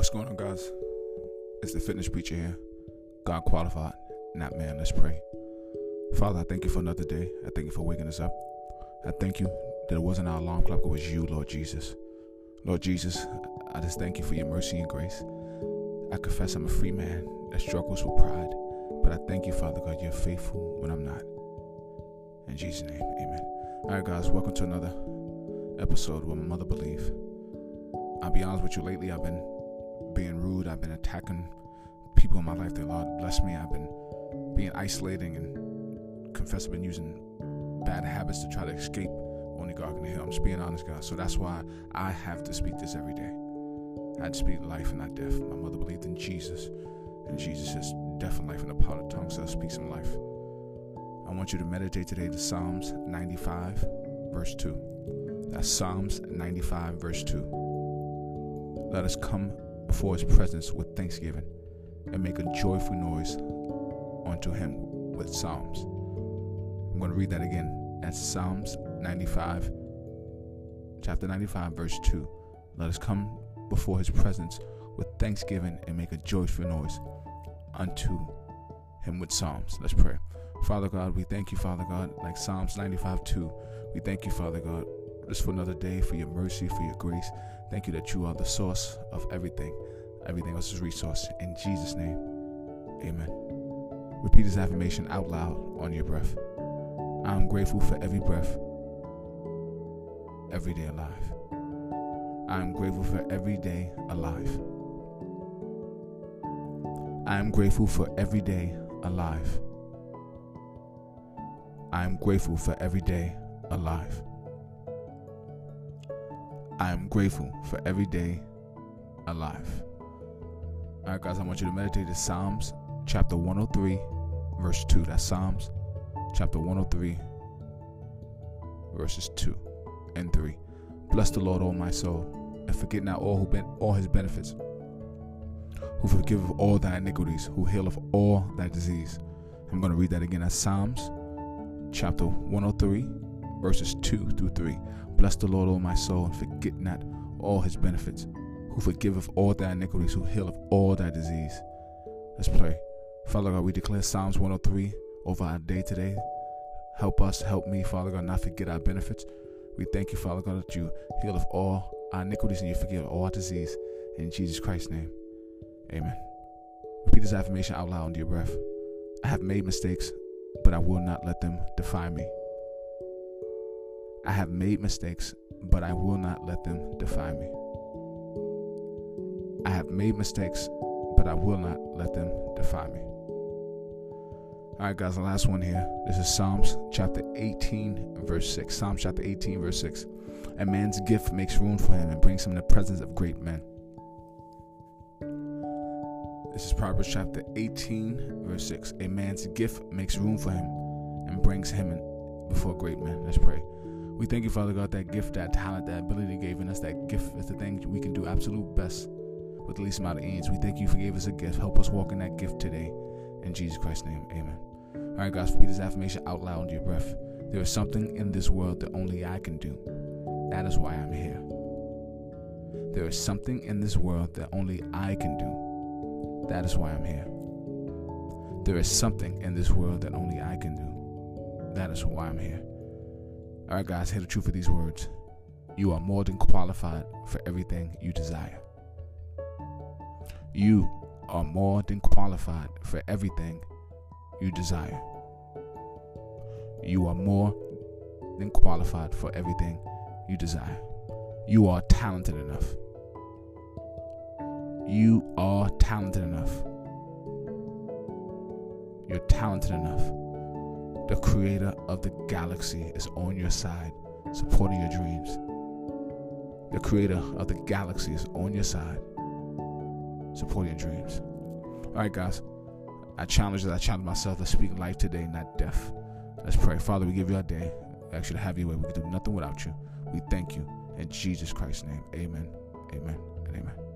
What's going on, guys? It's the fitness preacher here. God qualified, not man. Let's pray. Father, I thank you for another day. I thank you for waking us up. I thank you that it wasn't our alarm clock, it was you, Lord Jesus. Lord Jesus, I just thank you for your mercy and grace. I confess I'm a free man that struggles with pride, but I thank you, Father God, you're faithful when I'm not. In Jesus' name, amen. All right, guys, welcome to another episode where my mother believe. I'll be honest with you, lately I've been I've been attacking people in my life that Lord bless me. I've been being isolating and confess I've been using bad habits to try to escape only God can heal. I'm just being honest, guys. So that's why I have to speak this every day. I had to speak life and not death. My mother believed in Jesus, and Jesus is death and life in the power of the tongue, so I speak some life. I want you to meditate today to Psalms 95, verse 2. That's Psalms 95, verse 2. Let us come before his presence with thanksgiving and make a joyful noise unto him with psalms. I'm going to read that again. That's Psalms 95, chapter 95, verse 2. Let us come before his presence with thanksgiving and make a joyful noise unto him with psalms. Let's pray. Father God, we thank you, Father God, like Psalms 95 2. We thank you, Father God, just for another day, for your mercy, for your grace. Thank you that you are the source of everything. Everything else is resource. In Jesus' name, amen. Repeat this affirmation out loud on your breath. I am grateful for every breath, every day alive. I am grateful for every day alive. I am grateful for every day alive. I am grateful for every day alive. I am grateful for every day alive. All right, guys, I want you to meditate in Psalms chapter 103, verse 2. That's Psalms chapter 103, verses 2 and 3. Bless the Lord, all my soul, and forget not all who all his benefits, who forgiveth all thy iniquities, who healeth all thy disease. I'm going to read that again. That's Psalms chapter 103, verses 2 through 3. Bless the Lord, O my soul, and forget not all his benefits, who forgiveth all thy iniquities, who healeth all thy disease. Let's pray. Father God, we declare Psalms 103 over our day today. Help us, help me, Father God, not forget our benefits. We thank you, Father God, that you heal of all our iniquities and you forgive all our disease. In Jesus Christ's name, amen. Repeat this affirmation out loud under your breath. I have made mistakes, but I will not let them define me. I have made mistakes, but I will not let them define me. I have made mistakes, but I will not let them define me. All right, guys, the last one here. This is Psalms chapter 18, verse 6. Psalms chapter 18, verse 6. A man's gift makes room for him and brings him in the presence of great men. This is Proverbs chapter 18, verse 6. A man's gift makes room for him and brings him in before great men. Let's pray. We thank you, Father God, that gift, that talent, that ability you gave in us. That gift is the thing we can do absolute best with the least amount of ends. We thank you for giving us a gift. Help us walk in that gift today. In Jesus Christ's name, amen. All right, guys, repeat this affirmation out loud under your breath. There is something in this world that only I can do. That is why I'm here. There is something in this world that only I can do. That is why I'm here. There is something in this world that only I can do. That is why I'm here. All right, guys, hear the truth of these words. You are more than qualified for everything you desire. You are more than qualified for everything you desire. You are more than qualified for everything you desire. You are talented enough. You are talented enough. You're talented enough. The creator of the galaxy is on your side, supporting your dreams. The creator of the galaxy is on your side, supporting your dreams. All right, guys. I challenge that I challenge myself to speak life today, not death. Let's pray. Father, we give you our day. Actually, have your way. We can do nothing without you. We thank you. In Jesus Christ's name, amen, amen, and amen.